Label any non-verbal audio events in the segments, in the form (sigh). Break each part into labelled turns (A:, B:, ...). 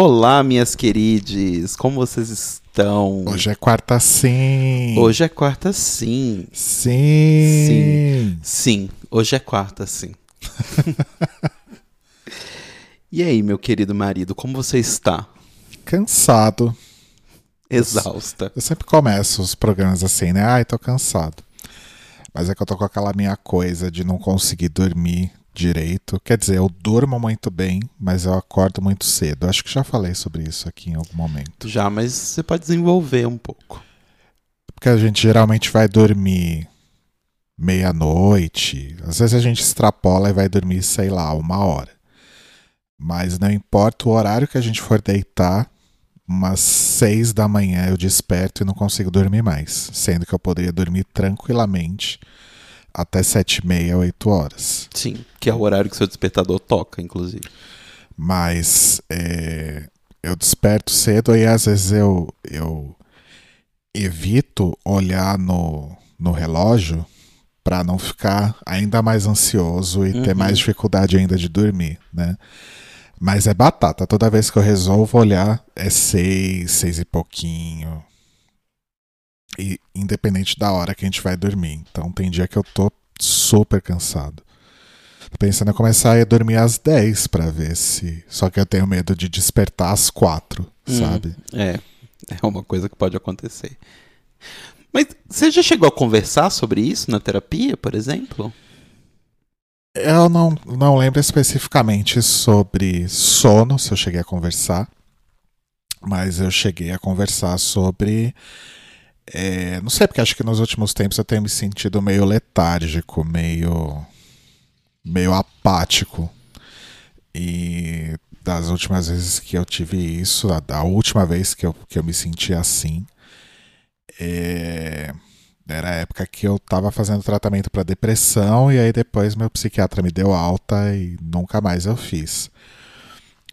A: Olá, minhas queridas, como vocês estão?
B: Hoje é quarta sim.
A: Hoje é quarta sim.
B: Sim.
A: Sim. Sim, hoje é quarta sim. (laughs) e aí, meu querido marido, como você está?
B: Cansado.
A: Exausta.
B: Eu sempre começo os programas assim, né? Ai, tô cansado. Mas é que eu tô com aquela minha coisa de não conseguir dormir direito. Quer dizer, eu durmo muito bem, mas eu acordo muito cedo. Acho que já falei sobre isso aqui em algum momento.
A: Já, mas você pode desenvolver um pouco.
B: Porque a gente geralmente vai dormir meia-noite. Às vezes a gente extrapola e vai dormir, sei lá, uma hora. Mas não importa o horário que a gente for deitar, umas seis da manhã eu desperto e não consigo dormir mais. Sendo que eu poderia dormir tranquilamente até sete e meia, oito horas.
A: Sim, que é o horário que seu despertador toca, inclusive.
B: Mas é, eu desperto cedo e às vezes eu, eu evito olhar no, no relógio para não ficar ainda mais ansioso e ter
A: Uhum.
B: mais dificuldade ainda de dormir, né? Mas é batata. Toda vez que eu resolvo olhar, é seis, seis e pouquinho. E independente da hora que a gente vai dormir. Então tem dia que eu tô super cansado. Tô pensando em começar a ir dormir às 10 pra ver se. Só que eu tenho medo de despertar às 4,
A: Hum.
B: sabe?
A: É, (laughs) é uma coisa que pode acontecer. Mas você já chegou a conversar sobre isso na terapia, por exemplo?
B: Eu não, não lembro especificamente sobre sono, se eu cheguei a conversar. Mas eu cheguei a conversar sobre. É, não sei, porque acho que nos últimos tempos eu tenho me sentido meio letárgico, meio. meio apático. E das últimas vezes que eu tive isso, a, da última vez que eu, que eu me senti assim, é, era a época que eu tava fazendo tratamento para depressão e aí depois meu psiquiatra me deu alta e nunca mais eu fiz.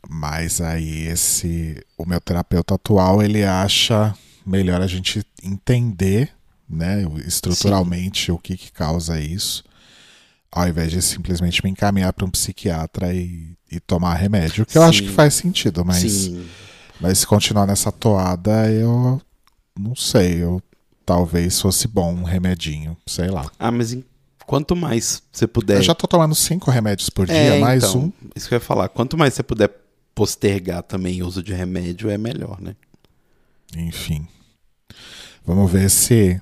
B: Mas aí esse o meu terapeuta atual, ele acha melhor a gente entender, né, estruturalmente o que que causa isso, ao invés de simplesmente me encaminhar para um psiquiatra e, e tomar remédio, que eu acho
A: Sim.
B: que faz sentido, mas
A: Sim.
B: mas se continuar nessa toada, eu não sei, eu talvez fosse bom um remedinho, sei lá.
A: Ah, mas em- quanto mais você puder.
B: Eu já tô tomando cinco remédios por dia,
A: É,
B: mais
A: então,
B: um.
A: Isso que eu ia falar. Quanto mais você puder postergar também o uso de remédio, é melhor, né?
B: Enfim. Vamos ver se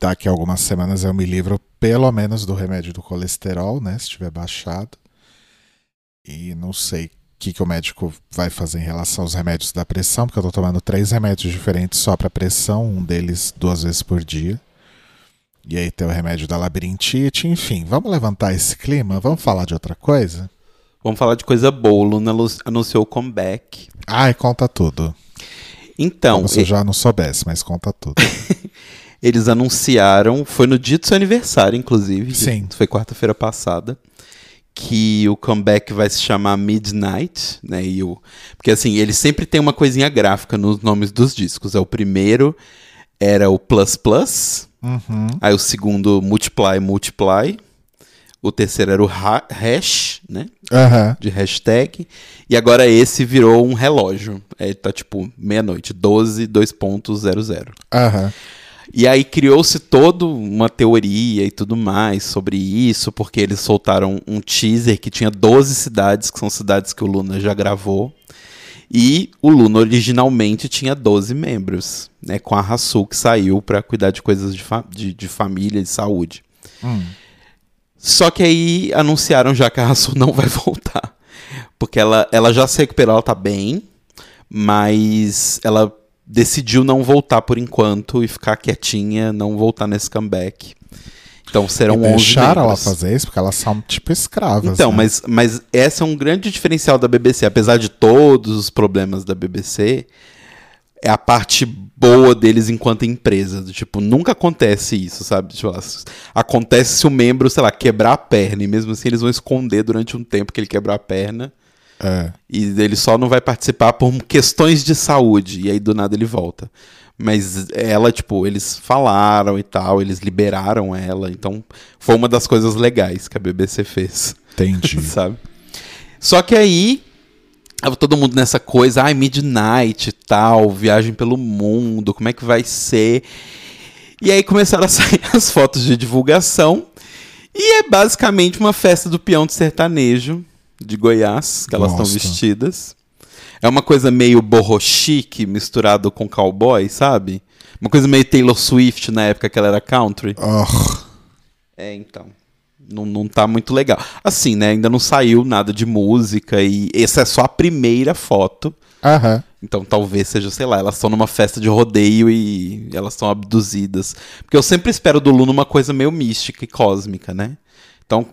B: daqui a algumas semanas eu me livro pelo menos do remédio do colesterol, né? Se tiver baixado. E não sei o que, que o médico vai fazer em relação aos remédios da pressão, porque eu tô tomando três remédios diferentes só para pressão, um deles duas vezes por dia. E aí tem o remédio da labirintite, enfim, vamos levantar esse clima, vamos falar de outra coisa?
A: Vamos falar de coisa boa. Luna anu- anunciou o comeback.
B: Ai, conta tudo.
A: Então,
B: Como se eu já não soubesse, mas conta tudo. (laughs)
A: eles anunciaram, foi no dia do seu aniversário, inclusive.
B: Sim.
A: Foi quarta-feira passada. Que o comeback vai se chamar Midnight, né? E o, porque assim, eles sempre tem uma coisinha gráfica nos nomes dos discos. É o primeiro era o Plus Plus,
B: Uhum.
A: aí o segundo Multiply Multiply, o terceiro era o ha- Hash, né?
B: Aham.
A: de hashtag. E agora esse virou um relógio. É, tá tipo meia-noite, 12, 2.00.
B: Aham.
A: E aí criou-se toda uma teoria e tudo mais sobre isso, porque eles soltaram um teaser que tinha 12 cidades, que são cidades que o Luna já gravou. E o Luna originalmente tinha 12 membros, né? Com a Hasu que saiu pra cuidar de coisas de, fa- de, de família e saúde.
B: Hum.
A: Só que aí anunciaram já que a Hasu não vai (laughs) voltar. Porque ela, ela já se recuperou, ela tá bem, mas ela decidiu não voltar por enquanto e ficar quietinha, não voltar nesse comeback. Então serão
B: e
A: 11
B: deixaram ela
A: membros.
B: fazer isso, porque elas são tipo escravas.
A: Então,
B: né?
A: mas, mas esse é um grande diferencial da BBC. Apesar de todos os problemas da BBC, é a parte boa deles enquanto empresa. Do Tipo, nunca acontece isso, sabe? Tipo, acontece se o membro, sei lá, quebrar a perna. E mesmo assim eles vão esconder durante um tempo que ele quebrou a perna.
B: É.
A: E ele só não vai participar por questões de saúde. E aí do nada ele volta. Mas ela, tipo, eles falaram e tal, eles liberaram ela. Então foi uma das coisas legais que a BBC fez
B: Entendi. (laughs)
A: sabe? Só que aí Tava todo mundo nessa coisa, ai, midnight e tal, viagem pelo mundo, como é que vai ser? E aí começaram a (laughs) sair as fotos de divulgação. E é basicamente uma festa do peão de sertanejo de Goiás, que elas estão vestidas. É uma coisa meio borro chique misturado com cowboy, sabe? Uma coisa meio Taylor Swift na época que ela era country.
B: Oh,
A: É, então. Não, não tá muito legal. Assim, né? Ainda não saiu nada de música e essa é só a primeira foto.
B: aham.
A: Então talvez seja, sei lá, elas estão numa festa de rodeio e elas estão abduzidas. Porque eu sempre espero do Luna uma coisa meio mística e cósmica, né? Então,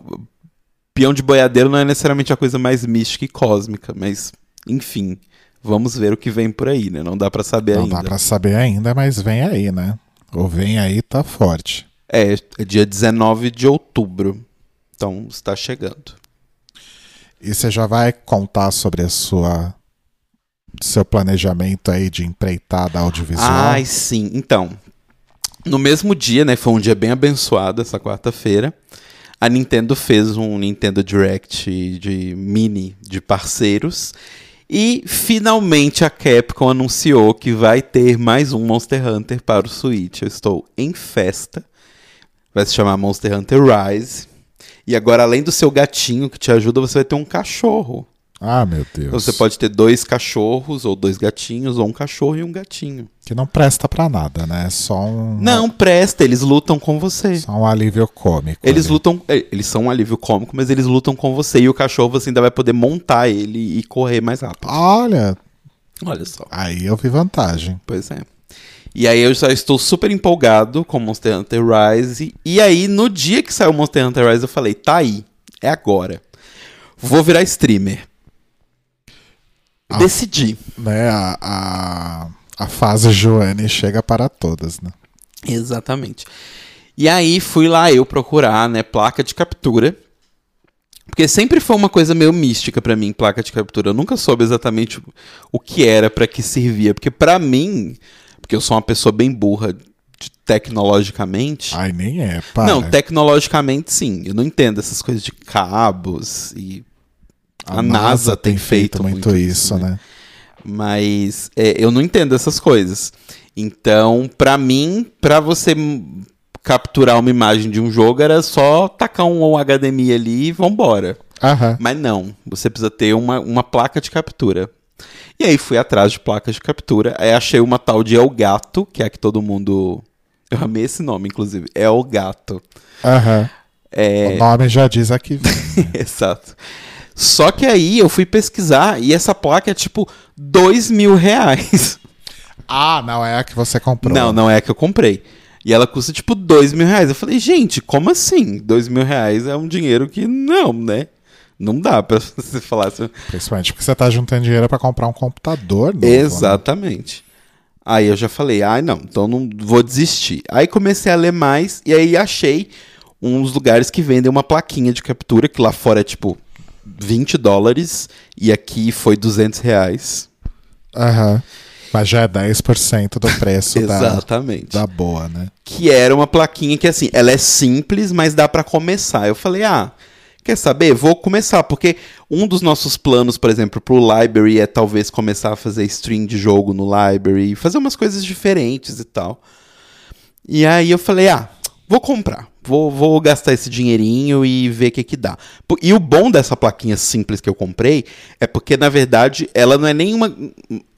A: peão de boiadeiro não é necessariamente a coisa mais mística e cósmica, mas, enfim, vamos ver o que vem por aí, né? Não dá pra saber
B: Não
A: ainda.
B: dá pra saber ainda, mas vem aí, né? O vem aí tá forte.
A: É, é dia 19 de outubro. Então, está chegando.
B: E você já vai contar sobre a sua seu planejamento aí de empreitada audiovisual?
A: Ai, sim. Então, no mesmo dia, né? Foi um dia bem abençoado, essa quarta-feira. A Nintendo fez um Nintendo Direct de mini de parceiros. E finalmente a Capcom anunciou que vai ter mais um Monster Hunter para o Switch. Eu estou em festa. Vai se chamar Monster Hunter Rise. E agora, além do seu gatinho que te ajuda, você vai ter um cachorro.
B: Ah, meu Deus.
A: Então você pode ter dois cachorros, ou dois gatinhos, ou um cachorro e um gatinho.
B: Que não presta pra nada, né? É só um.
A: Não, presta, eles lutam com você.
B: Só um alívio cômico.
A: Eles
B: ali.
A: lutam, é, eles são um alívio cômico, mas eles lutam com você e o cachorro você ainda vai poder montar ele e correr mais rápido.
B: Olha,
A: Olha só.
B: aí eu vi vantagem.
A: Pois é. E aí eu já estou super empolgado com Monster Hunter Rise. E aí, no dia que saiu Monster Hunter Rise, eu falei, tá aí, é agora. Vou virar streamer.
B: Ah.
A: Decidi.
B: Né? A, a, a fase Joane chega para todas, né?
A: Exatamente. E aí fui lá eu procurar, né, placa de captura. Porque sempre foi uma coisa meio mística pra mim, placa de captura. Eu nunca soube exatamente o- o que era, pra que servia, porque pra mim, porque eu sou uma pessoa bem burra tecnologicamente.
B: Ai, nem é, para.
A: não, tecnologicamente sim. Eu não entendo essas coisas de cabos e a, NASA, tem feito,
B: muito isso, né?
A: mas é, eu não entendo essas coisas. Então, pra mim, pra você capturar uma imagem de um jogo era só tacar um HDMI ali e vambora.
B: Aham.
A: Mas não, você precisa ter uma, uma placa de captura. E aí fui atrás de placas de captura. Aí achei uma tal de Elgato, que é a que todo mundo. Eu amei esse nome, inclusive. Elgato.
B: Aham.
A: É,
B: O nome já diz aqui. (laughs)
A: Exato. Só que aí eu fui pesquisar e essa placa é tipo dois mil reais.
B: ah, não é a que você comprou.
A: Não, não é a que eu comprei. E ela custa tipo dois mil reais. Eu falei, gente, como assim? Dois mil reais é um dinheiro que não, né? Não dá pra (laughs) você falar assim.
B: Principalmente porque você tá juntando dinheiro pra comprar um computador novo, né?
A: Exatamente. Aí eu já falei, ai não, então não vou desistir. Aí comecei a ler mais e aí achei uns lugares que vendem uma plaquinha de captura, que lá fora é tipo 20 dólares e aqui foi 200 reais.
B: Aham. Mas já é 10% do preço (laughs) da,
A: Exatamente.
B: da boa, né?
A: que era uma plaquinha que assim, ela é simples, mas dá pra começar. Eu falei, ah, quer saber? Vou começar, porque um dos nossos planos, por exemplo, pro library é talvez começar a fazer stream de jogo no library, fazer umas coisas diferentes e tal. E aí eu falei, ah, vou comprar. Vou, vou gastar esse dinheirinho e ver o que que dá. E o bom dessa plaquinha simples que eu comprei é porque, na verdade, ela não é nenhuma.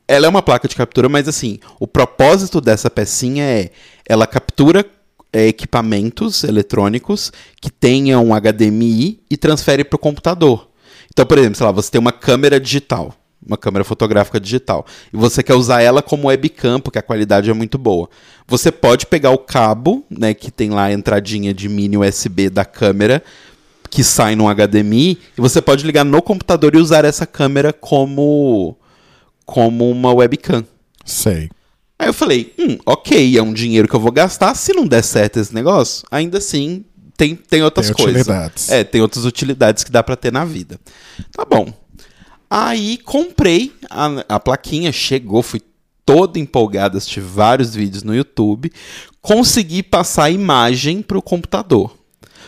A: Ela é uma placa de captura, mas assim, o propósito dessa pecinha é ela captura é, equipamentos eletrônicos que tenham HDMI e transfere para o computador. Então, por exemplo, sei lá, você tem uma câmera digital, uma câmera fotográfica digital, e você quer usar ela como webcam, porque a qualidade é muito boa. Você pode pegar o cabo, né, que tem lá a entradinha de mini USB da câmera, que sai num HDMI, e você pode ligar no computador e usar essa câmera como como uma webcam.
B: Sei.
A: Aí eu falei, hum, ok, é um dinheiro que eu vou gastar. Se não der certo esse negócio, ainda assim tem, tem outras
B: Tem
A: coisas.
B: utilidades.
A: É, tem outras utilidades que dá pra ter na vida. Tá bom. Aí comprei a, a plaquinha, chegou, fui todo empolgado, assisti vários vídeos no YouTube, consegui passar a imagem pro computador,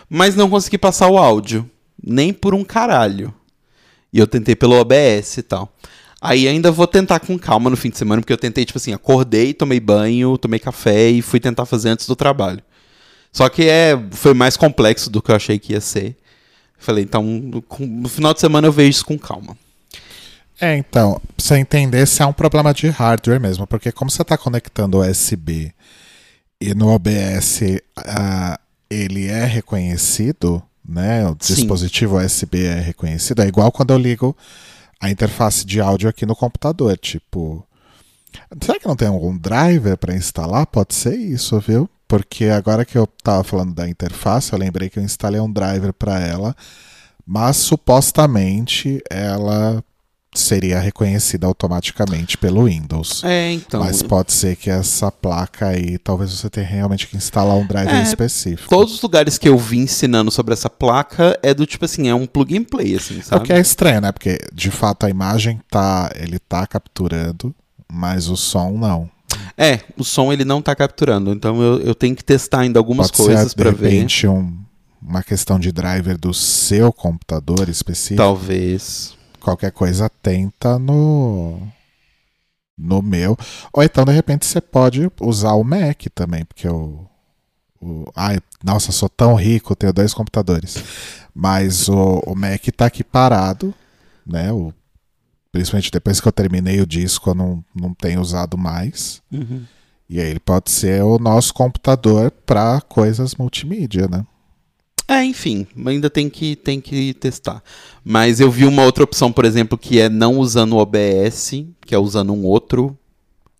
A: mas não consegui passar o áudio, nem por um caralho. E eu tentei pelo OBS e tal. Aí ainda vou tentar com calma no fim de semana, porque eu tentei, tipo assim, acordei, tomei banho, tomei café e fui tentar fazer antes do trabalho. Só que é, foi mais complexo do que eu achei que ia ser. Falei, então, no final de semana eu vejo isso com calma.
B: É, então, pra você entender se é um problema de hardware mesmo, porque como você está conectando USB e no OBS uh, ele é reconhecido, né? O
A: Sim.
B: dispositivo USB é reconhecido, é igual quando eu ligo a interface de áudio aqui no computador, tipo. Será que não tem algum driver para instalar? Pode ser isso, viu? Porque agora que eu tava falando da interface, eu lembrei que eu instalei um driver para ela, mas supostamente ela seria reconhecida automaticamente pelo Windows.
A: É, então.
B: Mas pode ser que essa placa aí, talvez você tenha realmente que instalar um driver
A: É,
B: específico.
A: Todos os lugares que eu vi ensinando sobre essa placa é do tipo assim, é um plug and play, assim,
B: O
A: sabe?
B: que é estranho, né? Porque de fato a imagem tá, ele tá capturando, mas o som não.
A: É, o som ele não tá capturando, então eu, eu tenho que testar ainda algumas
B: Pode
A: coisas
B: de
A: pra ver.
B: repente um- uma questão de driver do seu computador específico.
A: Talvez.
B: Qualquer coisa tenta no no meu. Ou então de repente você pode usar o Mac também, porque o o, ai, nossa, sou tão rico, tenho dois computadores. Mas o, o Mac tá aqui parado, né? O, principalmente depois que eu terminei o disco, eu não, não tenho usado mais.
A: Uhum.
B: E aí ele pode ser o nosso computador para coisas multimídia, né?
A: É, enfim, ainda tem que, tem que testar. Mas eu vi uma outra opção, por exemplo, que é não usando o OBS, que é usando um outro,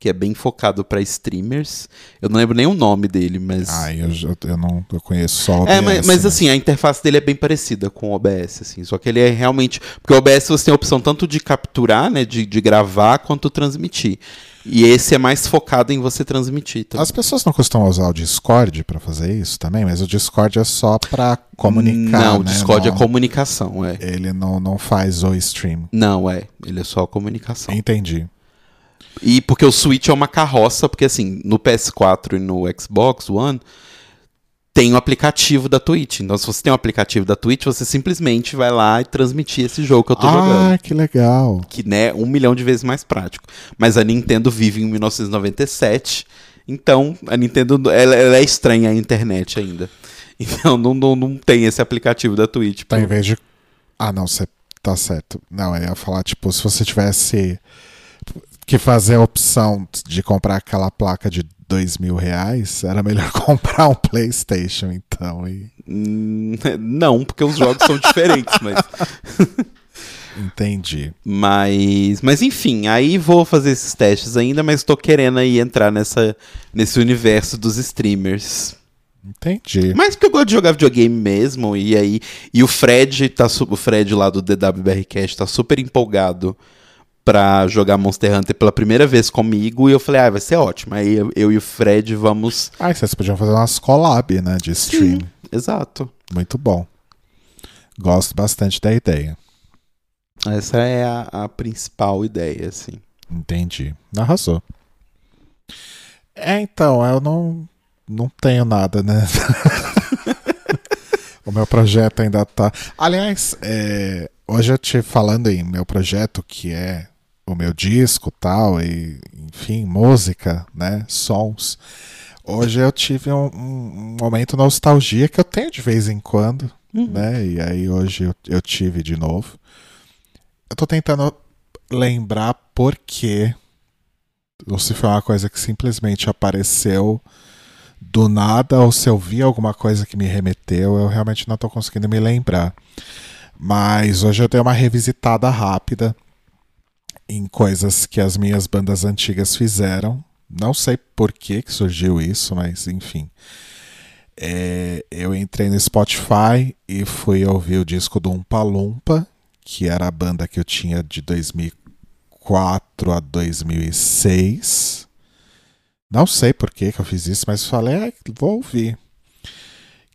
A: que é bem focado pra streamers. Eu não lembro nem o nome dele, mas.
B: Ai, eu, já- eu não eu conheço só o
A: É,
B: OBS,
A: mas, mas
B: né?
A: assim, a interface dele é bem parecida com o OBS, assim. Só que ele é realmente. Porque o OBS você tem a opção tanto de capturar, né? De, de gravar, quanto transmitir. E esse é mais focado em você transmitir. Tá?
B: As pessoas não costumam usar o Discord para fazer isso também, mas o Discord é só para comunicar,
A: Não, o
B: né?
A: Discord
B: não,
A: é comunicação, é.
B: Ele não, não faz o stream.
A: Não, é. Ele é só comunicação.
B: Entendi.
A: E porque o Switch é uma carroça, porque assim, no PS4 e no Xbox One tem o aplicativo da Twitch. Então, se você tem o aplicativo da Twitch, você simplesmente vai lá e transmitir esse jogo que eu tô jogando.
B: Ah, que legal.
A: Que né, um milhão de vezes mais prático. Mas a Nintendo vive em 1997, então a Nintendo ela, ela é estranha à internet ainda. (laughs) Então não, não, não tem esse aplicativo da Twitch.
B: Tá, em vez de. Ah, não, você tá certo. Não, eu ia falar, tipo, se você tivesse que fazer a opção de comprar aquela placa de dois mil reais, era melhor (laughs) comprar um PlayStation, então. E...
A: Hum, Não, porque os jogos são diferentes, mas. (laughs)
B: Entendi.
A: Mas, mas enfim, aí vou fazer esses testes ainda, mas tô querendo aí entrar nessa, nesse universo dos streamers.
B: Entendi.
A: Mas porque eu gosto de jogar videogame mesmo, e aí. E o Fred tá o Fred lá do DWBRcast tá super empolgado pra jogar Monster Hunter pela primeira vez comigo, e eu falei, ah, vai ser ótimo. Aí eu, eu e o Fred vamos.
B: Ah, vocês podiam fazer umas collab, né, de stream.
A: Exato.
B: Muito bom. Gosto bastante da ideia.
A: Essa é a, a principal ideia, assim.
B: Entendi. Arrasou. É, então, eu não, não tenho nada, né? (laughs) o meu projeto ainda tá. Aliás, é, hoje eu te falando em meu projeto, que é o meu disco tal, e enfim, música, né? Sons. Hoje eu tive um, um- momento nostalgia que eu tenho de vez em quando, né? E aí hoje eu, eu tive de novo. Eu tô tentando lembrar por quê ou se foi uma coisa que simplesmente apareceu do nada, ou se eu vi alguma coisa que me remeteu, eu realmente não estou conseguindo me lembrar. Mas hoje eu dei uma revisitada rápida em coisas que as minhas bandas antigas fizeram. Não sei por que, que surgiu isso, mas enfim. É, eu entrei no Spotify e fui ouvir o disco do Umpa Lumpa, que era a banda que eu tinha de 2004 a 2006. Não sei por que, que eu fiz isso, mas falei, ah, vou ouvir.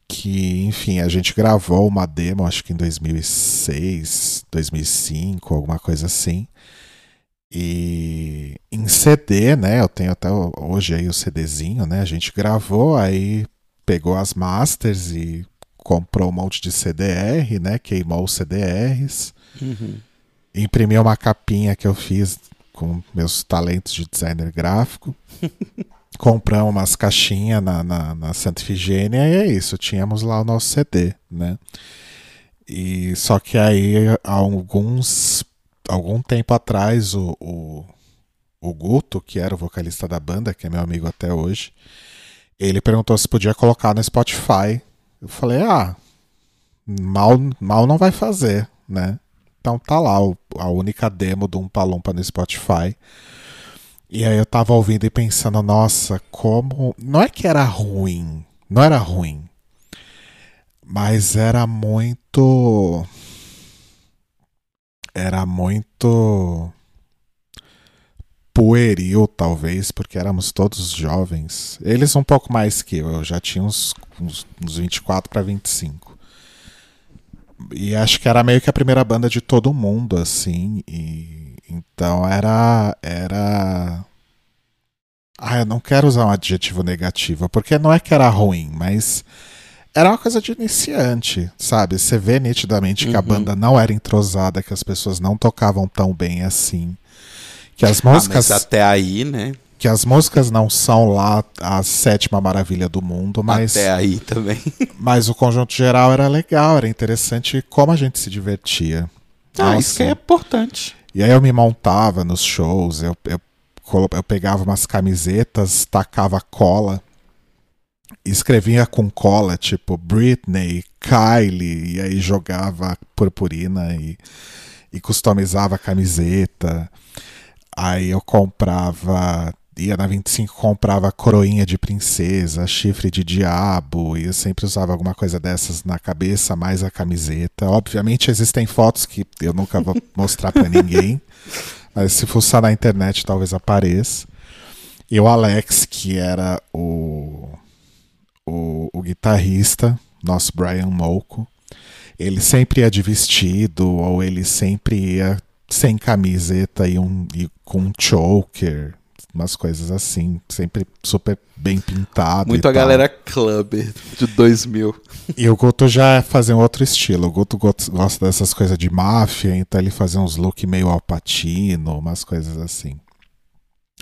B: Que, enfim, a gente gravou uma demo, acho que em 2006, 2005, alguma coisa assim. E em CD, né? Eu tenho até hoje aí o CDzinho, né? A gente gravou, aí pegou as masters e comprou um monte de CDR, né? Queimou os CDRs.
A: Uhum.
B: imprimi uma capinha que eu fiz com meus talentos de designer gráfico. (laughs) Compramos umas caixinhas na, na, na Santa Ifigênia e é isso, tínhamos lá o nosso CD, né? E só que aí, alguns, algum tempo atrás, o, o, o Guto, que era o vocalista da banda, que é meu amigo até hoje, ele perguntou se podia colocar no Spotify. Eu falei, ah, mal, mal não vai fazer, né? Então tá lá a única demo do um Palumpa no Spotify. E aí eu tava ouvindo e pensando, nossa, como. Não é que era ruim. Não era ruim. Mas era muito. Era muito. Pueril, talvez, porque éramos todos jovens. Eles um pouco mais que eu, eu já tinha uns, uns, uns 24 para 25. E acho que era meio que a primeira banda de todo mundo, assim. E então era. Era. Ah, eu não quero usar um adjetivo negativo, porque não é que era ruim, mas era uma coisa de iniciante, sabe? Você vê nitidamente uhum. que a uhum. banda não era entrosada, que as pessoas não tocavam tão bem assim. Que as músicas.
A: Ah, mas até aí, né?
B: Que as músicas não são lá a sétima maravilha do mundo, mas.
A: Até aí também. (laughs)
B: mas o conjunto geral era legal, era interessante como a gente se divertia.
A: Ah, Nossa. isso que é importante.
B: E aí eu me montava nos shows, eu, eu, eu pegava umas camisetas, tacava cola, escrevia com cola, tipo Britney, Kylie, e aí jogava purpurina e, e customizava a camiseta. Aí eu comprava ia na 25 comprava coroinha de princesa, chifre de diabo, e eu sempre usava alguma coisa dessas na cabeça, mais a camiseta. Obviamente existem fotos que eu nunca vou (laughs) mostrar para ninguém, mas se fuçar na internet talvez apareça. E o Alex, que era o, o, o guitarrista, nosso Brian Molko, ele sempre ia de vestido, ou ele sempre ia sem camiseta e, um, e com um choker, umas coisas assim, sempre super bem pintado.
A: Muito a tal. galera club de 2000.
B: E o Guto já fazia um outro estilo. O Guto gosta dessas coisas de máfia, então ele fazia uns look meio alpatino, umas coisas assim.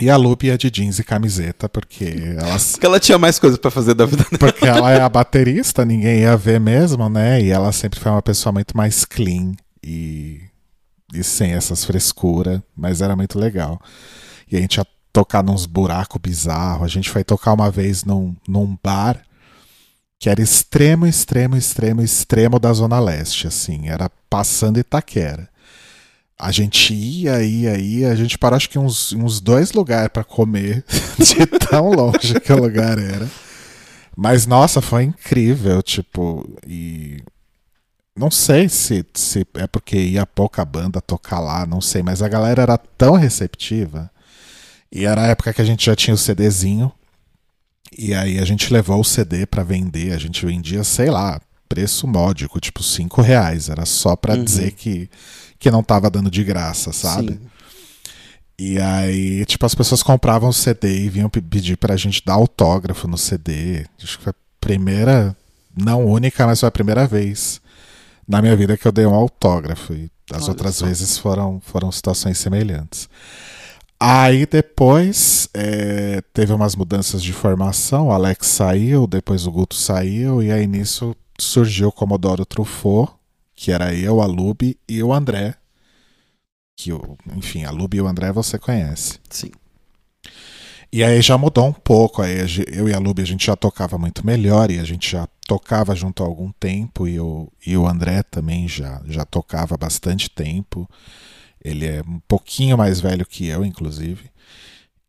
B: E a Lupe ia de jeans e camiseta, porque ela.
A: Porque ela tinha mais coisas para fazer da vida
B: dela. Porque ela é a baterista, ninguém ia ver mesmo, né? E ela sempre foi uma pessoa muito mais clean e, e sem essas frescuras, mas era muito legal. E a gente ia tocar nos buracos bizarros. A gente foi tocar uma vez num, num bar que era extremo, extremo, extremo, extremo da Zona Leste, assim, era passando Itaquera. A gente ia, ia, ia, a gente parou acho que uns, uns dois lugares para comer, (laughs) de tão longe que o lugar era. Mas nossa, foi incrível, tipo, e não sei se, se é porque ia pouca banda tocar lá, não sei, mas a galera era tão receptiva e era a época que a gente já tinha o CDzinho. E aí a gente levou o CD para vender. A gente vendia, sei lá, preço módico, tipo 5 reais. Era só para uhum. dizer que, que não tava dando de graça, sabe? Sim. E aí, tipo, as pessoas compravam o CD e vinham pedir pra gente dar autógrafo no CD. Acho que foi a primeira, não única, mas foi a primeira vez na minha vida que eu dei um autógrafo. E as Olha outras só. vezes foram, foram situações semelhantes. Aí depois é, teve umas mudanças de formação, o Alex saiu, depois o Guto saiu, e aí nisso surgiu o Comodoro Truffaut, que era eu, a Lube e o André. Que, enfim, a Lube e o André você conhece.
A: Sim.
B: E aí já mudou um pouco, aí eu e a Lube a gente já tocava muito melhor, e a gente já tocava junto há algum tempo, e, eu, e o André também já, já tocava há bastante tempo. Ele é um pouquinho mais velho que eu, inclusive.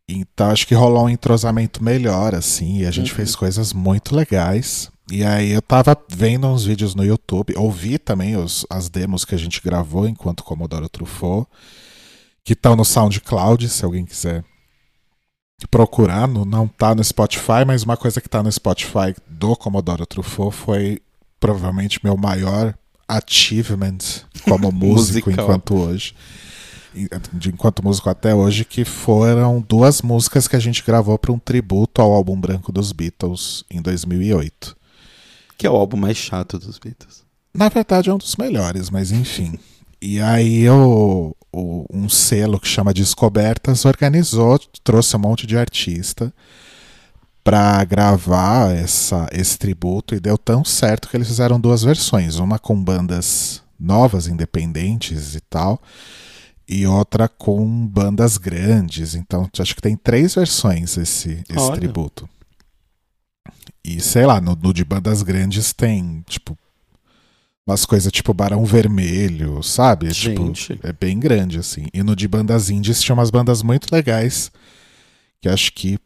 B: Então acho que rolou um entrosamento melhor, assim, e a gente uhum. fez coisas muito legais. E aí eu tava vendo uns vídeos no YouTube, ouvi também os, as demos que a gente gravou enquanto Commodore Truffaut, que estão no SoundCloud, se alguém quiser procurar, no, não tá no Spotify, mas uma coisa que tá no Spotify do Commodore Truffaut foi provavelmente meu maior achievement como (laughs) músico enquanto hoje de enquanto músico até hoje, que foram duas músicas que a gente gravou para um tributo ao álbum branco dos Beatles em 2008.
A: Que é o álbum mais chato dos Beatles.
B: Na verdade é um dos melhores, mas enfim. E aí o, o, um selo que chama Descobertas organizou, trouxe um monte de artista para gravar essa, esse tributo e deu tão certo que eles fizeram duas versões, uma com bandas novas, independentes e tal, e outra com bandas grandes. Então, acho que tem três versões esse, esse tributo. E sei lá, no, no, de bandas grandes tem, tipo, umas coisas tipo Barão Vermelho, sabe? É, tipo, é bem grande, assim. E no de bandas indies tinha umas bandas muito legais, que acho que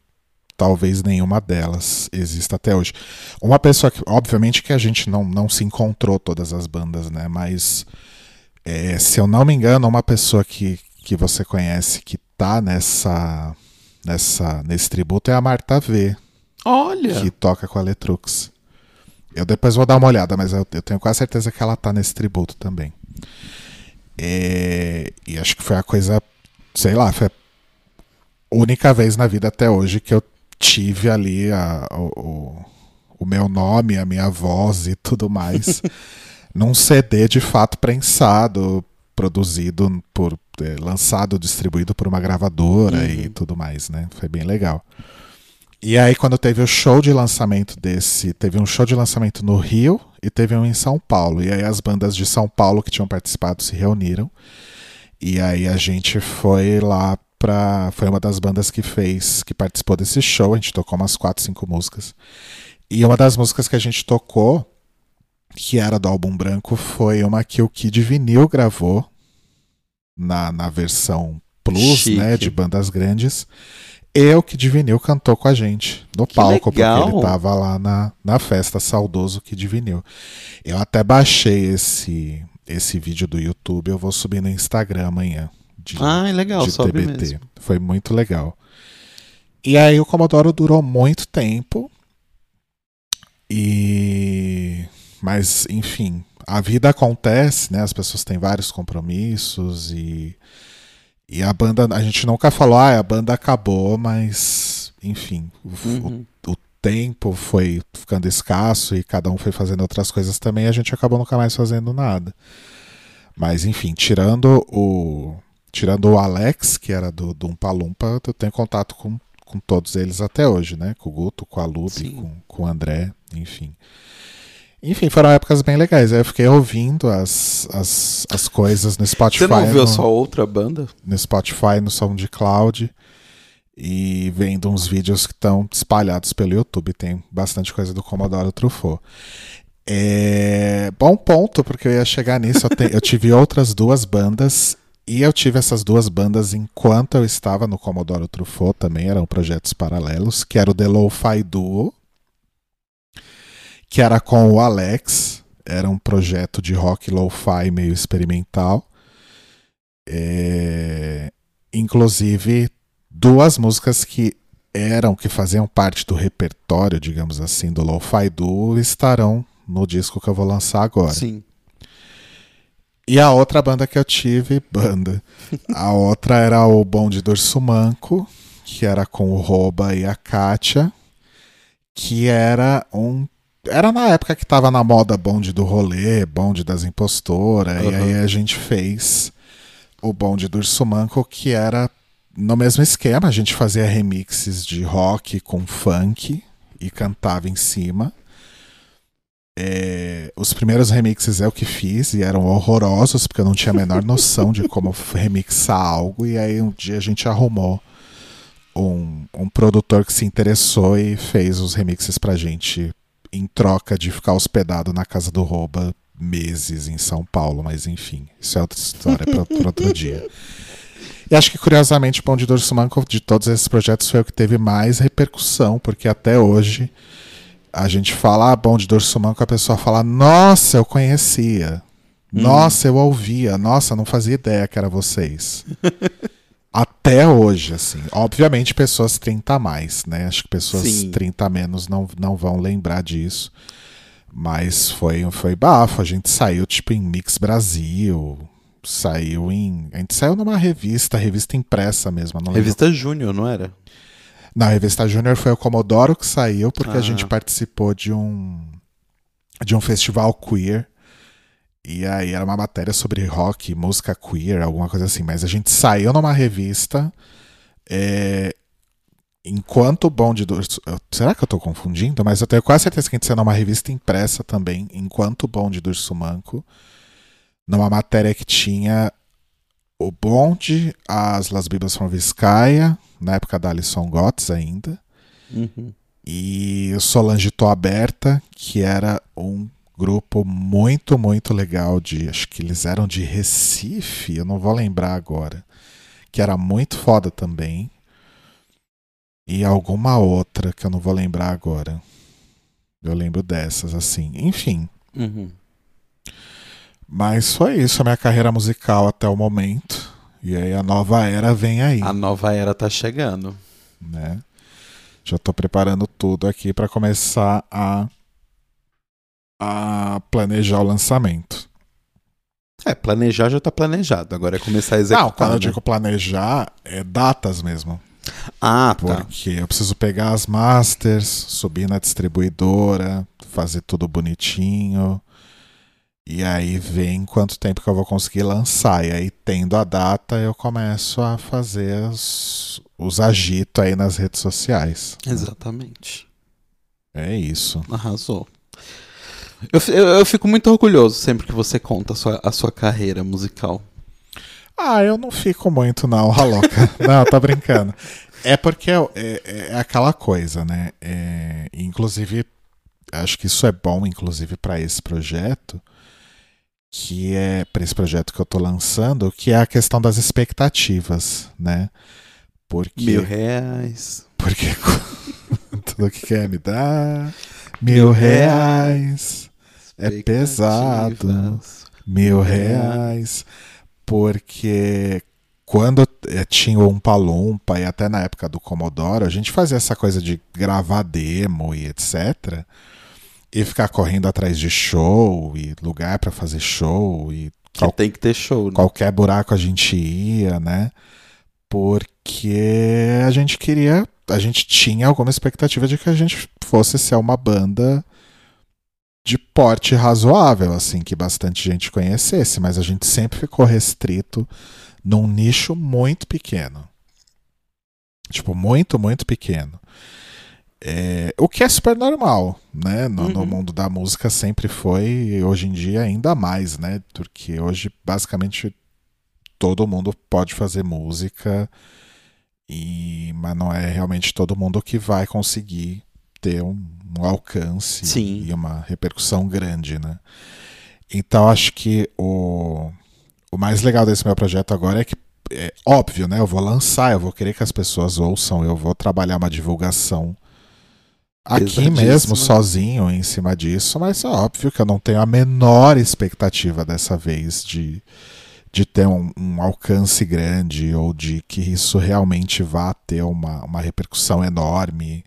B: talvez nenhuma delas exista até hoje. Uma pessoa que, obviamente que a gente não, não se encontrou todas as bandas, né? Mas é, se eu não me engano, uma pessoa que, que você conhece que tá nessa, nessa nesse tributo é a Marta V.
A: Olha!
B: Que toca com a Letrux. Eu depois vou dar uma olhada, mas eu, eu tenho quase certeza que ela tá nesse tributo também. É, e acho que foi a coisa, sei lá, foi a única vez na vida até hoje que eu tive ali a, o, o meu nome, a minha voz e tudo mais (laughs) num CD de fato prensado, produzido por. É, lançado, distribuído por uma gravadora uhum. e tudo mais, né? Foi bem legal. E aí, quando teve o show de lançamento desse, teve um show de lançamento no Rio e teve um em São Paulo. E aí as bandas de São Paulo que tinham participado se reuniram. E aí a gente foi lá pra. Foi uma das bandas que fez, que participou desse show. A gente tocou umas 4, 5 músicas. E uma das músicas que a gente tocou, que era do álbum branco, foi uma que o Kid Vinil gravou na, na versão Plus, Chique. né? De bandas grandes. E o Kid Vinil cantou com a gente no que palco, legal. porque ele tava lá na, na festa saudoso Kid Vinil. Eu até baixei esse, esse vídeo do YouTube, eu vou subir no Instagram amanhã
A: de, ah, é legal, de sobe TBT. Mesmo.
B: Foi muito legal. E aí o Commodore durou muito tempo. E mas enfim, a vida acontece, né? As pessoas têm vários compromissos e e a banda, a gente nunca falou, ah, a banda acabou, mas enfim, uhum. o, o, tempo foi ficando escasso e cada um foi fazendo outras coisas também, a gente acabou nunca mais fazendo nada. Mas enfim, tirando o tirando o Alex, que era do, do Umpalumpa, eu tenho contato com, com todos eles até hoje, né? Com o Guto, com a Lube, com, com o André, enfim. Enfim, foram épocas bem legais. Eu fiquei ouvindo as, as, as coisas no Spotify. Você
A: não ouviu no, só outra banda?
B: No Spotify, no SoundCloud. E vendo uns vídeos que estão espalhados pelo YouTube. Tem bastante coisa do Commodore Truffaut. É... Bom ponto, porque eu ia chegar nisso. Eu, te... eu tive outras duas bandas e eu tive essas duas bandas enquanto eu estava no Commodore Truffaut também, eram projetos paralelos, que era o The Lo-Fi Duo, que era com o Alex, era um projeto de rock lo-fi meio experimental. É... Inclusive, duas músicas que eram, que faziam parte do repertório, digamos assim, do Lo-Fi Duo, estarão no disco que eu vou lançar agora.
A: Sim.
B: E a outra banda que eu tive, (laughs) banda, a outra era o Bonde do Urso Manco, que era com o Roba e a Kátia, que era um era na época que tava na moda bonde do rolê, bonde das impostoras, uhum. e aí a gente fez o bonde do Urso Manco, que era no mesmo esquema, a gente fazia remixes de rock com funk e cantava em cima. É, os primeiros remixes eu que fiz e eram horrorosos, porque eu não tinha a menor noção de como (laughs) remixar algo. E aí um dia a gente arrumou um, um produtor que se interessou e fez os remixes pra gente em troca de ficar hospedado na casa do Rouba meses em São Paulo. Mas enfim, isso é outra história para outro (laughs) dia. E acho que curiosamente o Pão de Dorsumanco de todos esses projetos foi o que teve mais repercussão, porque até hoje a gente fala, ah, bom, de Dorso Manco, a pessoa fala, nossa, eu conhecia. Hum. Nossa, eu ouvia. Nossa, não fazia ideia que era vocês. (laughs) Até hoje, assim. Obviamente, pessoas 30 a mais, né? Acho que pessoas Sim. 30 a menos não, não vão lembrar disso. Mas foi, foi bafo. A gente saiu, tipo, em Mix Brasil. Saiu em. A gente saiu numa revista, revista impressa mesmo.
A: revista Júnior, não era?
B: Na revista Júnior foi o Comodoro que saiu, porque ah. a gente participou de um de um festival queer E aí era uma matéria sobre rock, música queer, alguma coisa assim. Mas a gente saiu numa revista. É, enquanto o bonde do. Será que eu tô confundindo? Mas eu tenho quase certeza que a gente saiu numa revista impressa também. Enquanto o bonde do Urso Manco. Numa matéria que tinha o bonde, as Las Bibas from Vizcaya, na época da Alison Gotts ainda.
A: Uhum.
B: E o Solange Tô Aberta, que era um grupo muito, muito legal de. Acho que eles eram de Recife, eu não vou lembrar agora. Que era muito foda também. E alguma outra que eu não vou lembrar agora. Eu lembro dessas, assim. Enfim.
A: Uhum.
B: Mas foi isso a minha carreira musical até o momento. E aí a nova era vem aí.
A: A nova era tá chegando.
B: Né? Já tô preparando tudo aqui para começar a a planejar o lançamento.
A: É, planejar já tá planejado, agora é começar a executar.
B: Não, quando eu
A: né?
B: digo planejar, é datas mesmo.
A: Ah, tá.
B: Porque eu preciso pegar as masters, subir na distribuidora, fazer tudo bonitinho. E aí vem quanto tempo que eu vou conseguir lançar. E aí, tendo a data, eu começo a fazer os, os agitos aí nas redes sociais.
A: Exatamente.
B: É isso.
A: Arrasou. Eu, eu, eu fico muito orgulhoso sempre que você conta a sua, a sua carreira musical.
B: Ah, eu não fico muito, não, a (laughs) louca. não, tô brincando. É porque é, é- é aquela coisa, né? É, inclusive, acho que isso é bom, inclusive, para esse projeto, que é para esse projeto que eu tô lançando, que é a questão das expectativas, né? Porque,
A: Mil reais.
B: porque (laughs) tudo que quer me dar, mil reais, é pesado.
A: expectativas.
B: mil reais, porque quando eh, tinha o Umpa Lumpa e até na época do Commodore, a gente fazia essa coisa de gravar demo e etc. E ficar correndo atrás de show e lugar pra fazer show e
A: Que tem que ter show, né?
B: qualquer buraco a gente ia, né? Porque a gente queria, a gente tinha alguma expectativa de que a gente fosse ser uma banda de porte razoável, assim, que bastante gente conhecesse, mas a gente sempre ficou restrito num nicho muito pequeno. Tipo, muito, muito pequeno. É, o que é super normal, né? No, no
A: Uhum.
B: mundo da música sempre foi, e hoje em dia ainda mais, né? Porque hoje, basicamente, todo mundo pode fazer música, e, mas não é realmente todo mundo que vai conseguir ter um, um alcance
A: Sim.
B: e uma repercussão grande, né? Então acho que o, o mais legal desse meu projeto agora é que é óbvio, né? Eu vou lançar, eu vou querer que as pessoas ouçam, eu vou trabalhar uma divulgação aqui mesmo, sozinho, em cima disso, mas é óbvio que eu não tenho a menor expectativa dessa vez de, de ter um, um alcance grande ou de que isso realmente vá ter uma, uma repercussão enorme,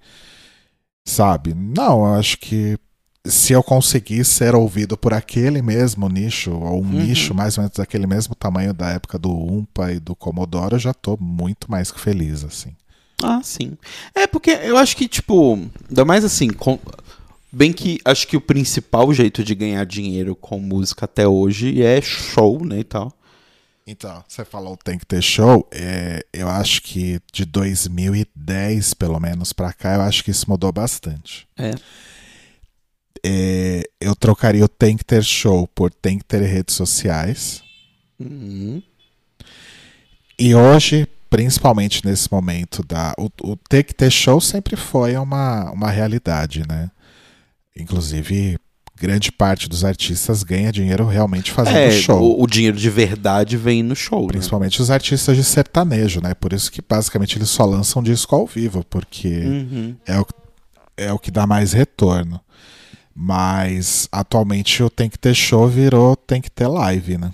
B: sabe? Não, eu acho que se eu conseguir ser ouvido por aquele mesmo nicho, ou um
A: Uhum.
B: nicho mais ou menos daquele mesmo tamanho da época do Umpa e do Commodore, eu já tô muito mais que feliz, assim.
A: Ah, sim. É porque eu acho que, tipo, ainda mais assim, com- bem que acho que o principal jeito de ganhar dinheiro com música até hoje é show, né, e tal.
B: Então, você falou tem que ter show. é, eu acho que de 2010, pelo menos, pra cá, eu acho que isso mudou bastante.
A: É.
B: É, eu trocaria o tem que ter show por tem que ter redes sociais.
A: Uhum.
B: E hoje, principalmente nesse momento da. O, o ter que ter show sempre foi uma, uma realidade, né? Inclusive, grande parte dos artistas ganha dinheiro realmente fazendo
A: É,
B: show.
A: o, o dinheiro de verdade vem no show, né?
B: Principalmente os artistas de sertanejo, né? Por isso que basicamente eles só lançam disco ao vivo, porque
A: Uhum.
B: é, o, é o que dá mais retorno. Mas atualmente o Tem que ter show virou Tem que ter live, né?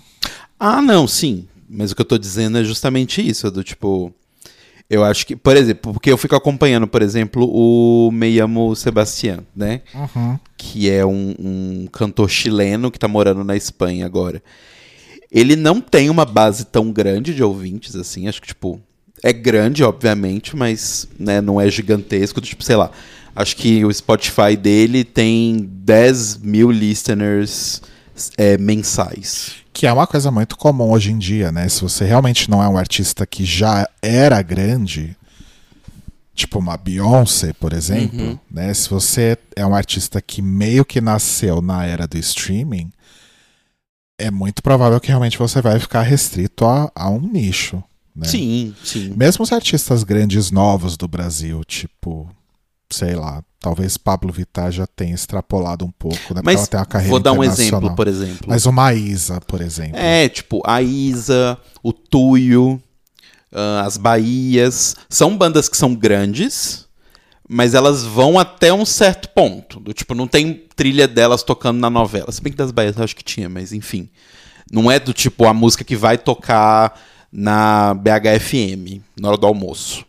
A: Ah, não, sim. Mas o que eu tô dizendo é justamente isso, do tipo. Eu acho que, por exemplo, porque eu fico acompanhando, por exemplo, o Me Llamo Sebastián, né?
B: Uhum.
A: que é um, um cantor chileno que tá morando na Espanha agora. Ele não tem uma base tão grande de ouvintes, assim, acho que, tipo, é grande, obviamente, mas, né, não é gigantesco, tipo, sei lá, acho que o Spotify dele tem 10 mil listeners é, mensais.
B: Que é uma coisa muito comum hoje em dia, né? Se você realmente não é um artista que já era grande, tipo uma Beyoncé, por exemplo,
A: Uhum.
B: né? Se você é um artista que meio que nasceu na era do streaming, é muito provável que realmente você vai ficar restrito a, a um nicho, né?
A: Sim, sim.
B: Mesmo os artistas grandes novos do Brasil, tipo, sei lá, talvez Pablo Vittar já tenha extrapolado um pouco, né?
A: Mas
B: ela tem uma carreira
A: vou dar um exemplo, por exemplo.
B: Mas uma Isa, por exemplo.
A: É, tipo, a Isa, o Tuyo, ah, as Bahias. São bandas que são grandes, mas elas vão até um certo ponto. Do tipo, não tem trilha delas tocando na novela. Se bem que das Bahias eu acho que tinha, mas enfim. Não é do tipo a música que vai tocar na BHFM, na hora do almoço.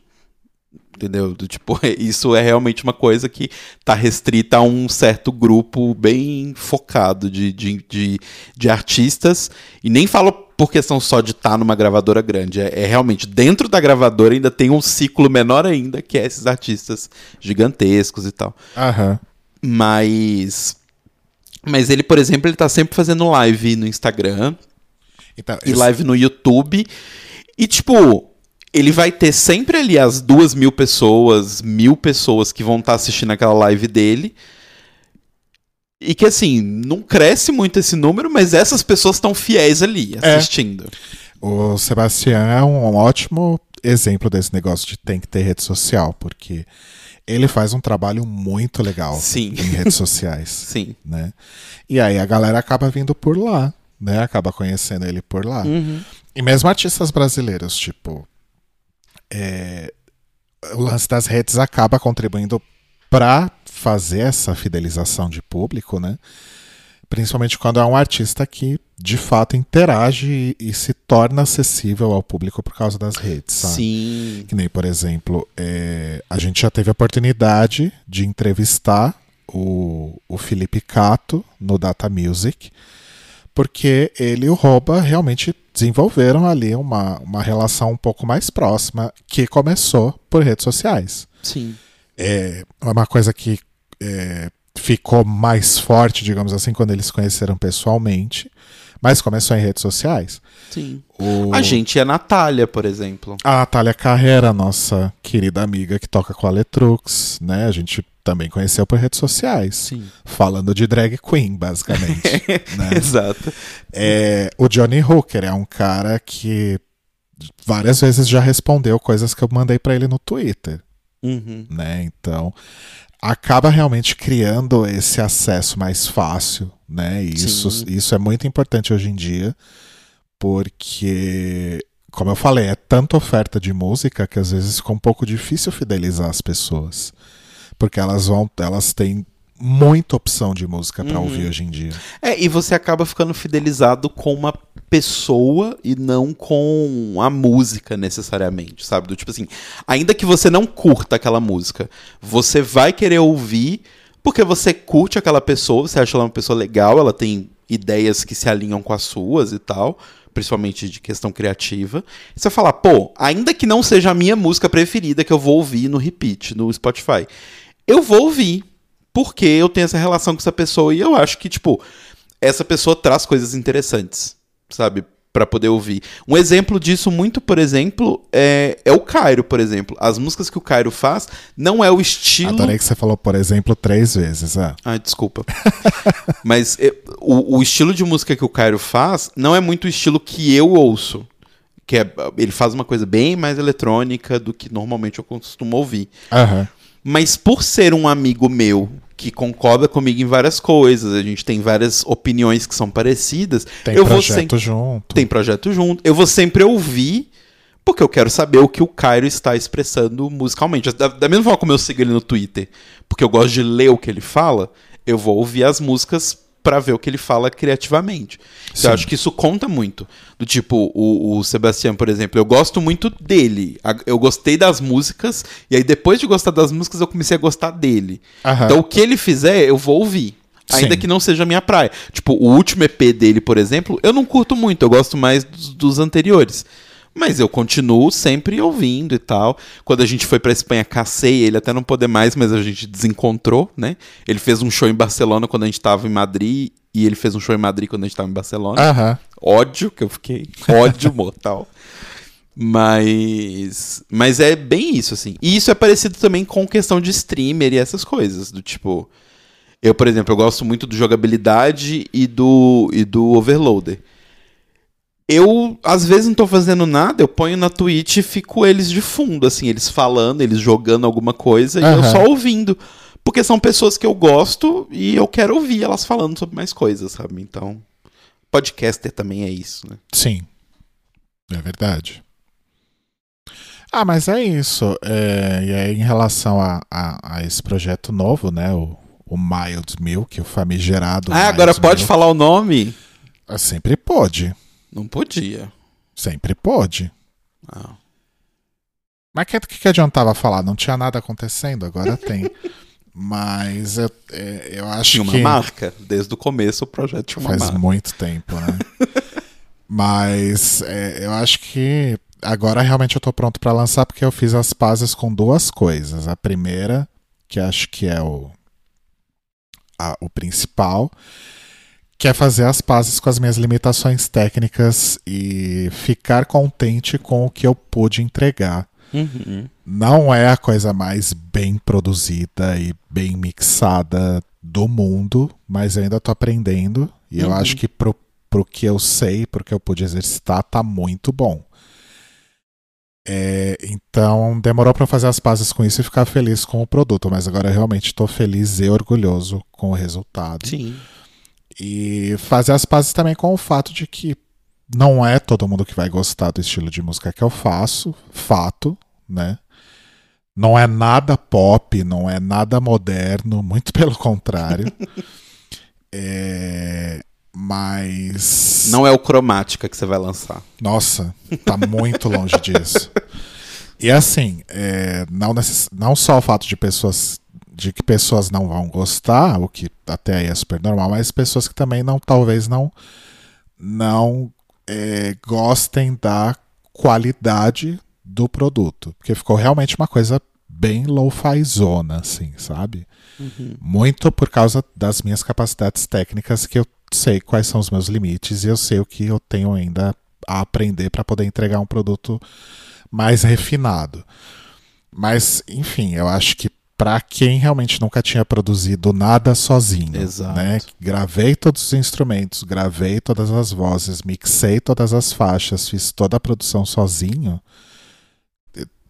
A: Entendeu? Do tipo, (laughs) isso é realmente uma coisa que tá restrita a um certo grupo bem focado de, de, de, de artistas. E nem falo por questão só de estar numa gravadora grande. É, é realmente dentro da gravadora ainda tem um ciclo menor ainda, que é esses artistas gigantescos e tal.
B: Aham.
A: Mas. Mas ele, por exemplo, ele tá sempre fazendo live no Instagram
B: Então,
A: e live no YouTube. E, tipo, ele vai ter sempre ali as duas mil pessoas, mil pessoas que vão estar assistindo aquela live dele. E que, assim, não cresce muito esse número, mas essas pessoas estão fiéis ali,
B: É.
A: assistindo.
B: O Sebastião é um ótimo exemplo desse negócio de tem que ter rede social, porque ele faz um trabalho muito legal
A: Sim.
B: em redes sociais, (laughs)
A: Sim.
B: né? E aí a galera acaba vindo por lá, né? Acaba conhecendo ele por lá.
A: Uhum.
B: E mesmo artistas brasileiros, tipo, é, o lance das redes acaba contribuindo para fazer essa fidelização de público, né? Principalmente quando é um artista que de fato interage e, e se torna acessível ao público por causa das redes, sabe?
A: Sim.
B: Que nem, por exemplo, é, a gente já teve a oportunidade de entrevistar o, o Felipe Cato no Data Music, porque ele e o Roba realmente desenvolveram ali uma, uma relação um pouco mais próxima, que começou por redes sociais.
A: Sim.
B: É uma coisa que é, ficou mais forte, digamos assim, quando eles se conheceram pessoalmente, mas começou em redes sociais.
A: Sim.
B: O-
A: A gente é a Natália, por exemplo.
B: a Natália Carreira, nossa querida amiga que toca com a Letrux, né? A gente também conheceu por redes sociais.
A: Sim.
B: Falando de drag queen, basicamente. (laughs) né?
A: Exato.
B: É, o Johnny Hooker é um cara que várias vezes já respondeu coisas que eu mandei pra ele no Twitter,
A: Uhum.
B: né? Então, acaba realmente criando esse acesso mais fácil, né? E isso, isso é muito importante hoje em dia, porque, como eu falei, é tanta oferta de música que às vezes fica um pouco difícil fidelizar as pessoas, porque elas vão, elas têm muita opção de música pra
A: Uhum.
B: ouvir hoje em dia.
A: É, e você acaba ficando fidelizado com uma pessoa e não com a música necessariamente, sabe? Do tipo assim, ainda que você não curta aquela música, você vai querer ouvir porque você curte aquela pessoa, você acha ela uma pessoa legal, ela tem ideias que se alinham com as suas e tal, principalmente de questão criativa. E você fala, pô, ainda que não seja a minha música preferida que eu vou ouvir no repeat, no Spotify, eu vou ouvir, porque eu tenho essa relação com essa pessoa e eu acho que, tipo, essa pessoa traz coisas interessantes, sabe? Pra poder ouvir. Um exemplo disso, muito, por exemplo, é, é o Cairo, por exemplo. As músicas que o Cairo faz não é o estilo.
B: Adorei que você falou, por exemplo, três vezes. Ah.
A: Ah, desculpa. (laughs) Mas é, o, o estilo de música que o Cairo faz não é muito o estilo que eu ouço. Que é, ele faz uma coisa bem mais eletrônica do que normalmente eu costumo ouvir.
B: Aham.
A: Mas por ser um amigo meu que concorda comigo em várias coisas, a gente tem várias opiniões que são parecidas,
B: Tem
A: eu vou
B: projeto
A: sempre
B: junto.
A: tem projeto junto, eu vou sempre ouvir porque eu quero saber o que o Cairo está expressando musicalmente. Da, da mesma forma como eu sigo ele no Twitter, porque eu gosto de ler o que ele fala, eu vou ouvir as músicas pra ver o que ele fala criativamente. Então, eu acho que isso conta muito. Do tipo, o, o Sebastião, por exemplo, eu gosto muito dele. Eu gostei das músicas, e aí depois de gostar das músicas, eu comecei a gostar dele.
B: Aham.
A: Então o que ele fizer, eu vou ouvir. Ainda
B: Sim.
A: que não seja a minha praia. Tipo, o último EP dele, por exemplo, eu não curto muito, eu gosto mais dos, dos anteriores. Mas eu continuo sempre ouvindo e tal. Quando a gente foi pra Espanha, cacei ele até não poder mais, mas a gente desencontrou, né? Ele fez um show em Barcelona quando a gente tava em Madrid e ele fez um show em Madrid quando a gente tava em Barcelona.
B: Aham.
A: Ódio que eu fiquei. Ódio (laughs) mortal. Mas. Mas é bem isso, assim. E isso é parecido também com questão de streamer e essas coisas. Do tipo. Eu, por exemplo, eu gosto muito do jogabilidade e do, e do overloader. Eu, às vezes, não tô fazendo nada, eu ponho na Twitch e fico eles de fundo, assim, eles falando, eles jogando alguma coisa e eu só ouvindo. Porque são pessoas que eu gosto e eu quero ouvir elas falando sobre mais coisas, sabe? Então, podcaster também é isso, né?
B: Sim. É verdade. Ah, mas é isso. É, e aí, em relação a, a, a esse projeto novo, né? O, o Mild Milk, o famigerado.
A: Ah, agora pode
B: Milk,
A: falar o nome?
B: ah, Sempre pode.
A: Não podia.
B: Sempre pode.
A: Ah.
B: Mas o que, que adiantava falar? Não tinha nada acontecendo, agora tem. (laughs) Mas eu, é, eu acho
A: Tinha uma
B: que.
A: marca. Desde o começo o projeto tinha uma
B: Faz
A: marca.
B: muito tempo, né? (laughs) Mas é, eu acho que agora realmente eu tô pronto pra lançar porque eu fiz as pazes com duas coisas. A primeira, que acho que é o, a- o principal, que é fazer as pazes com as minhas limitações técnicas e ficar contente com o que eu pude entregar.
A: Uhum.
B: Não é a coisa mais bem produzida e bem mixada do mundo, mas eu ainda tô aprendendo. E eu
A: Uhum.
B: acho que pro, pro que eu sei, pro que eu pude exercitar, tá muito bom. É, então demorou eu fazer as pazes com isso e ficar feliz com o produto, mas agora eu realmente tô feliz e orgulhoso com o resultado.
A: Sim.
B: E fazer as pazes também com o fato de que não é todo mundo que vai gostar do estilo de música que eu faço, fato, né? Não é nada pop, não é nada moderno, muito (laughs) pelo contrário. (laughs) É, Mas.
A: Não é o cromática que você vai lançar.
B: Nossa, tá muito longe disso. (laughs) E assim, é, não, necess... não só o fato de pessoas de que pessoas não vão gostar, o que até aí é super normal, mas pessoas que também não, talvez não, não é, gostem da qualidade do produto, porque ficou realmente uma coisa bem low-fi zona, assim, sabe? Muito por causa das minhas capacidades técnicas que eu sei quais são os meus limites e eu sei o que eu tenho ainda a aprender para poder entregar um produto mais refinado. Mas, enfim, eu acho que para quem realmente nunca tinha produzido nada sozinho,
A: Exato.
B: né? Gravei todos os instrumentos, gravei todas as vozes, mixei todas as faixas, fiz toda a produção sozinho.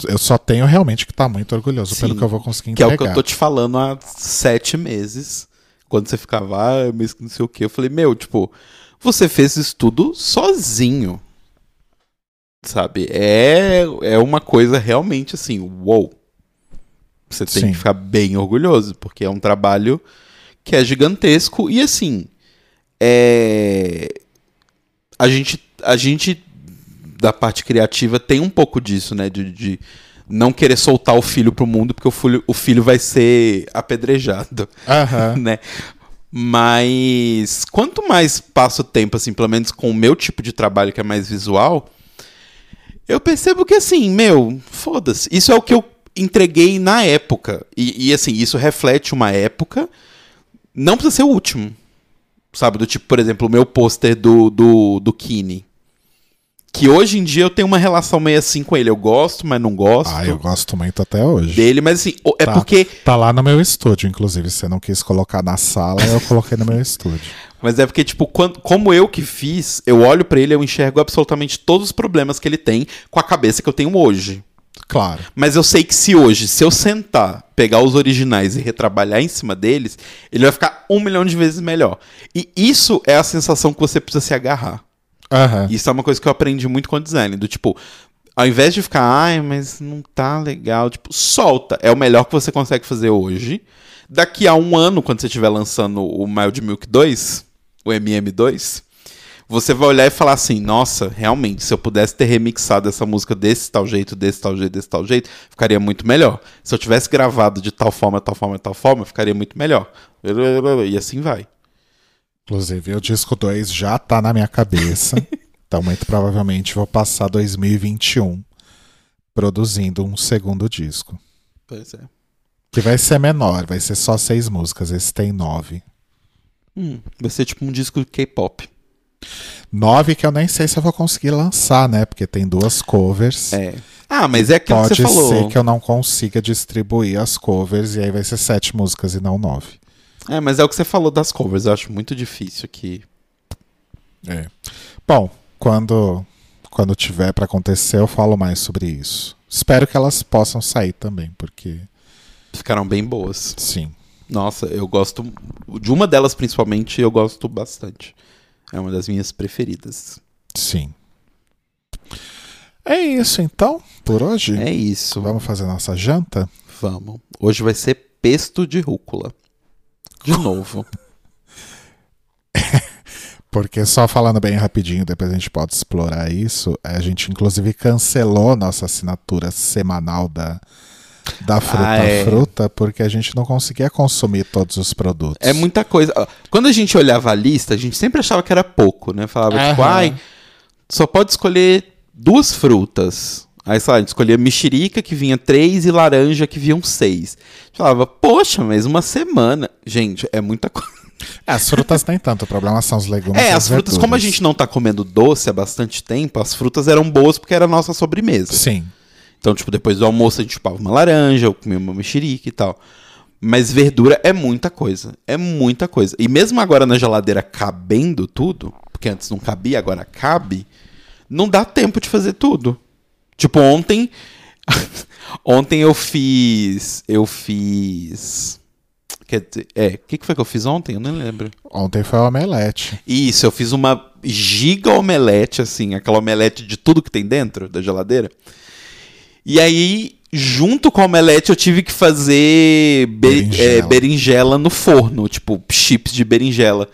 B: Eu só tenho realmente que estar muito orgulhoso pelo
A: Sim,
B: que eu vou conseguir
A: Que é
B: entregar.
A: o que eu tô te falando há sete meses. Quando você ficava, ah, mas não sei o que. Eu falei, meu, tipo, você fez isso tudo sozinho. Sabe? É, é uma coisa realmente assim, uou. Você tem
B: Sim.
A: que ficar bem orgulhoso, porque é um trabalho que é gigantesco. E assim, é... a, gente, a gente, da parte criativa, tem um pouco disso, né? De, de não querer soltar o filho pro mundo, porque o filho, o filho vai ser apedrejado
B: Aham. (laughs)
A: né? Mas quanto mais passa o tempo, assim, pelo menos com o meu tipo de trabalho que é mais visual, eu percebo que assim, meu, foda-se. Isso é o que eu entreguei na época. E, e, assim, isso reflete uma época. Não precisa ser o último. Sabe? Do tipo, por exemplo, o meu pôster do, do, do Kine. Que hoje em dia eu tenho uma relação meio assim com ele. Eu gosto, mas não gosto
B: Ah, eu gosto muito até hoje.
A: dele. Mas assim, é
B: Tá.
A: porque
B: Tá lá no meu estúdio, inclusive. Você não quis colocar na sala, eu coloquei no meu estúdio.
A: Mas é porque, tipo, quando- como eu que fiz, eu olho pra ele, eu enxergo absolutamente todos os problemas que ele tem com a cabeça que eu tenho hoje.
B: Claro.
A: Mas eu sei que se hoje, se eu sentar, pegar os originais e retrabalhar em cima deles, ele vai ficar um milhão de vezes melhor. E isso é a sensação que você precisa se agarrar.
B: Aham.
A: Isso é uma coisa que eu aprendi muito com o design. Do tipo, ao invés de ficar, ai, mas não tá legal, tipo, solta. É o melhor que você consegue fazer hoje. Daqui a um ano, quando você estiver lançando o Mild Milk 2, o MM2, você vai olhar e falar assim: nossa, realmente, se eu pudesse ter remixado essa música desse tal jeito, desse tal jeito, desse tal jeito, ficaria muito melhor. Se eu tivesse gravado de tal forma, tal forma, tal forma, ficaria muito melhor. E assim vai.
B: Inclusive, o disco 2 já tá na minha cabeça. (laughs) Então, muito provavelmente vou passar 2021 produzindo um segundo disco.
A: Pois é.
B: Que vai ser menor, vai ser só seis músicas. Esse tem nove.
A: Hum, vai ser tipo um disco de K-pop.
B: Nove que eu nem sei se eu vou conseguir lançar, né? Porque tem duas covers.
A: É. Ah, mas é aquilo
B: Pode
A: que você falou.
B: ser que eu não consiga distribuir as covers e aí vai ser sete músicas e não nove.
A: É, mas é o que você falou das covers. Eu acho muito difícil que.
B: É. Bom, quando quando tiver pra acontecer, eu falo mais sobre isso. Espero que elas possam sair também, porque
A: Ficaram bem boas.
B: sim.
A: Nossa, eu gosto. De uma delas, principalmente, eu gosto bastante. É uma das minhas preferidas.
B: Sim. É isso então, por hoje.
A: É isso.
B: Vamos fazer nossa janta?
A: Vamos. Hoje vai ser pesto de rúcula. De novo. (laughs)
B: Porque só falando bem rapidinho, depois a gente pode explorar isso. A gente inclusive cancelou nossa assinatura semanal da da fruta
A: Ah, é.
B: fruta porque a gente não conseguia consumir todos os produtos.
A: É muita coisa. Quando a gente olhava a lista, a gente sempre achava que era pouco, né? Falava, tipo,
B: Aham.
A: ai, só pode escolher duas frutas. Aí, sei lá, a gente escolhia mexerica, que vinha três, e laranja, que vinham seis. A gente falava, poxa, mas uma semana. Gente, é muita coisa.
B: É, as frutas nem tanto, o problema são os legumes.
A: É, as frutas, como a
B: verduras.
A: gente não tá comendo doce há bastante tempo, as frutas eram boas porque era a nossa sobremesa.
B: Sim.
A: Então, tipo, depois do almoço a gente chupava uma laranja, ou comia uma mexerica e tal. Mas verdura é muita coisa. É muita coisa. E mesmo agora na geladeira cabendo tudo, porque antes não cabia, agora cabe, não dá tempo de fazer tudo. Tipo, ontem. (laughs) ontem eu fiz. Eu fiz. Quer dizer, é, o que, que foi que eu fiz ontem? Eu não lembro.
B: Ontem foi omelete.
A: Isso, eu fiz uma giga omelete, assim, aquela omelete de tudo que tem dentro da geladeira. E aí, junto com a omelete, eu tive que fazer be-
B: Berinjela.
A: é, berinjela no forno, tipo, chips de berinjela.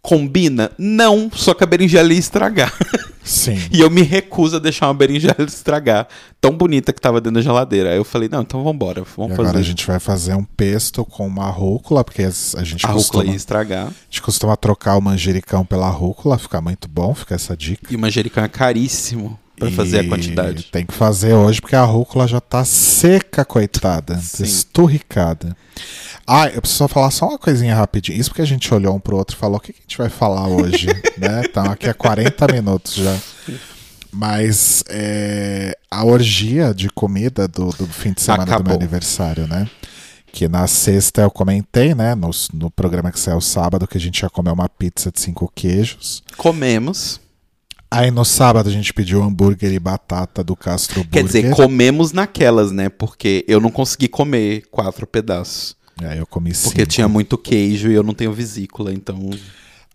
A: Combina? Não, só que a berinjela ia estragar.
B: Sim. (laughs)
A: e eu me recuso a deixar uma berinjela estragar. Tão bonita que tava dentro da geladeira. Aí eu falei, não, então vambora,
B: E
A: vamos
B: agora
A: fazer.
B: a gente vai fazer um pesto com uma rúcula, porque a gente,
A: A rúcula
B: costuma,
A: ia estragar.
B: a gente costuma trocar o manjericão pela rúcula, fica muito bom, fica essa dica.
A: E o manjericão é caríssimo pra fazer a quantidade.
B: Tem que fazer hoje porque a rúcula já tá seca, coitada.
A: Sim.
B: Esturricada. Ah, eu preciso falar só uma coisinha rapidinho. Isso porque a gente olhou um pro outro e falou: o que, que a gente vai falar hoje? (laughs) né? Estamos aqui há 40 minutos já. Mas é, a orgia de comida do, do fim de semana do
A: Acabou.
B: meu aniversário, né? Que na sexta eu comentei, né? No, no programa que saiu sábado, que a gente ia comer uma pizza de cinco queijos.
A: Comemos.
B: Aí no sábado a gente pediu hambúrguer e batata do Castro
A: Quer
B: Burger.
A: dizer, comemos naquelas, né? Porque eu não consegui comer quatro pedaços.
B: Aí eu comi
A: Porque
B: cinco.
A: tinha muito queijo e eu não tenho vesícula, então.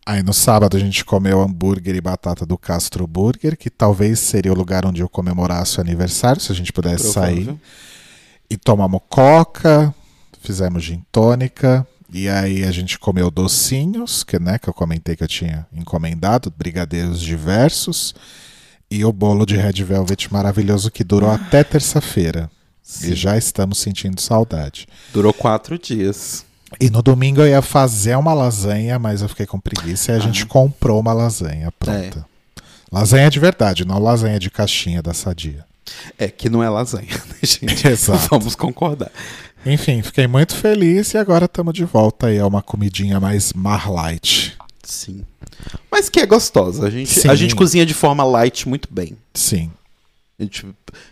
B: Aí no sábado a gente comeu hambúrguer e batata do Castro Burger, que talvez seria o lugar onde eu comemorasse o aniversário, se a gente pudesse sair.
A: provável.
B: E tomamos coca, fizemos gin tônica, e aí a gente comeu docinhos, que, né, que eu comentei que eu tinha encomendado, brigadeiros diversos, e o bolo de Red Velvet maravilhoso que durou até terça-feira. E já estamos sentindo saudade.
A: Durou quatro dias.
B: E no domingo eu ia fazer uma lasanha, mas eu fiquei com preguiça e a
A: Ah.
B: gente comprou uma lasanha pronta. Lasanha de verdade, não lasanha de caixinha da Sadia.
A: É que não é lasanha, (laughs) né, gente?
B: Exato.
A: Vamos concordar.
B: Enfim, fiquei muito feliz e agora estamos de volta aí a uma comidinha mais mar light.
A: Sim. Mas que é gostosa. A gente,
B: Sim.
A: a gente cozinha de forma light muito bem.
B: Sim.
A: A gente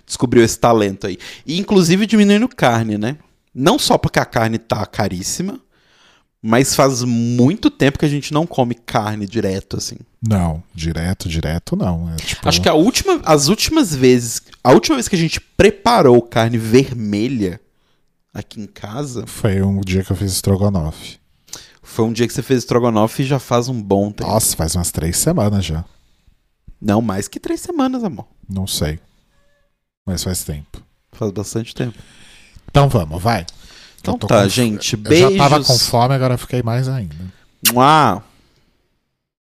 A: descobriu esse talento aí. E inclusive diminuindo carne, né? Não só porque a carne tá caríssima, mas faz muito tempo que a gente não come carne direto, assim.
B: Não, direto, direto não. É tipo,
A: Acho que a última, as últimas vezes, a última vez que a gente preparou carne vermelha aqui em casa
B: foi um dia que eu fiz estrogonofe.
A: foi um dia que você fez estrogonofe e já faz um bom tempo.
B: Nossa, faz umas três semanas já.
A: Não, mais que três semanas, amor.
B: Não sei. Mas faz tempo.
A: Faz bastante tempo.
B: Então vamos, vai.
A: Então
B: Eu
A: tá,
B: com-
A: gente.
B: Eu
A: Beijos.
B: já tava com fome, agora eu fiquei mais ainda.
A: Mua.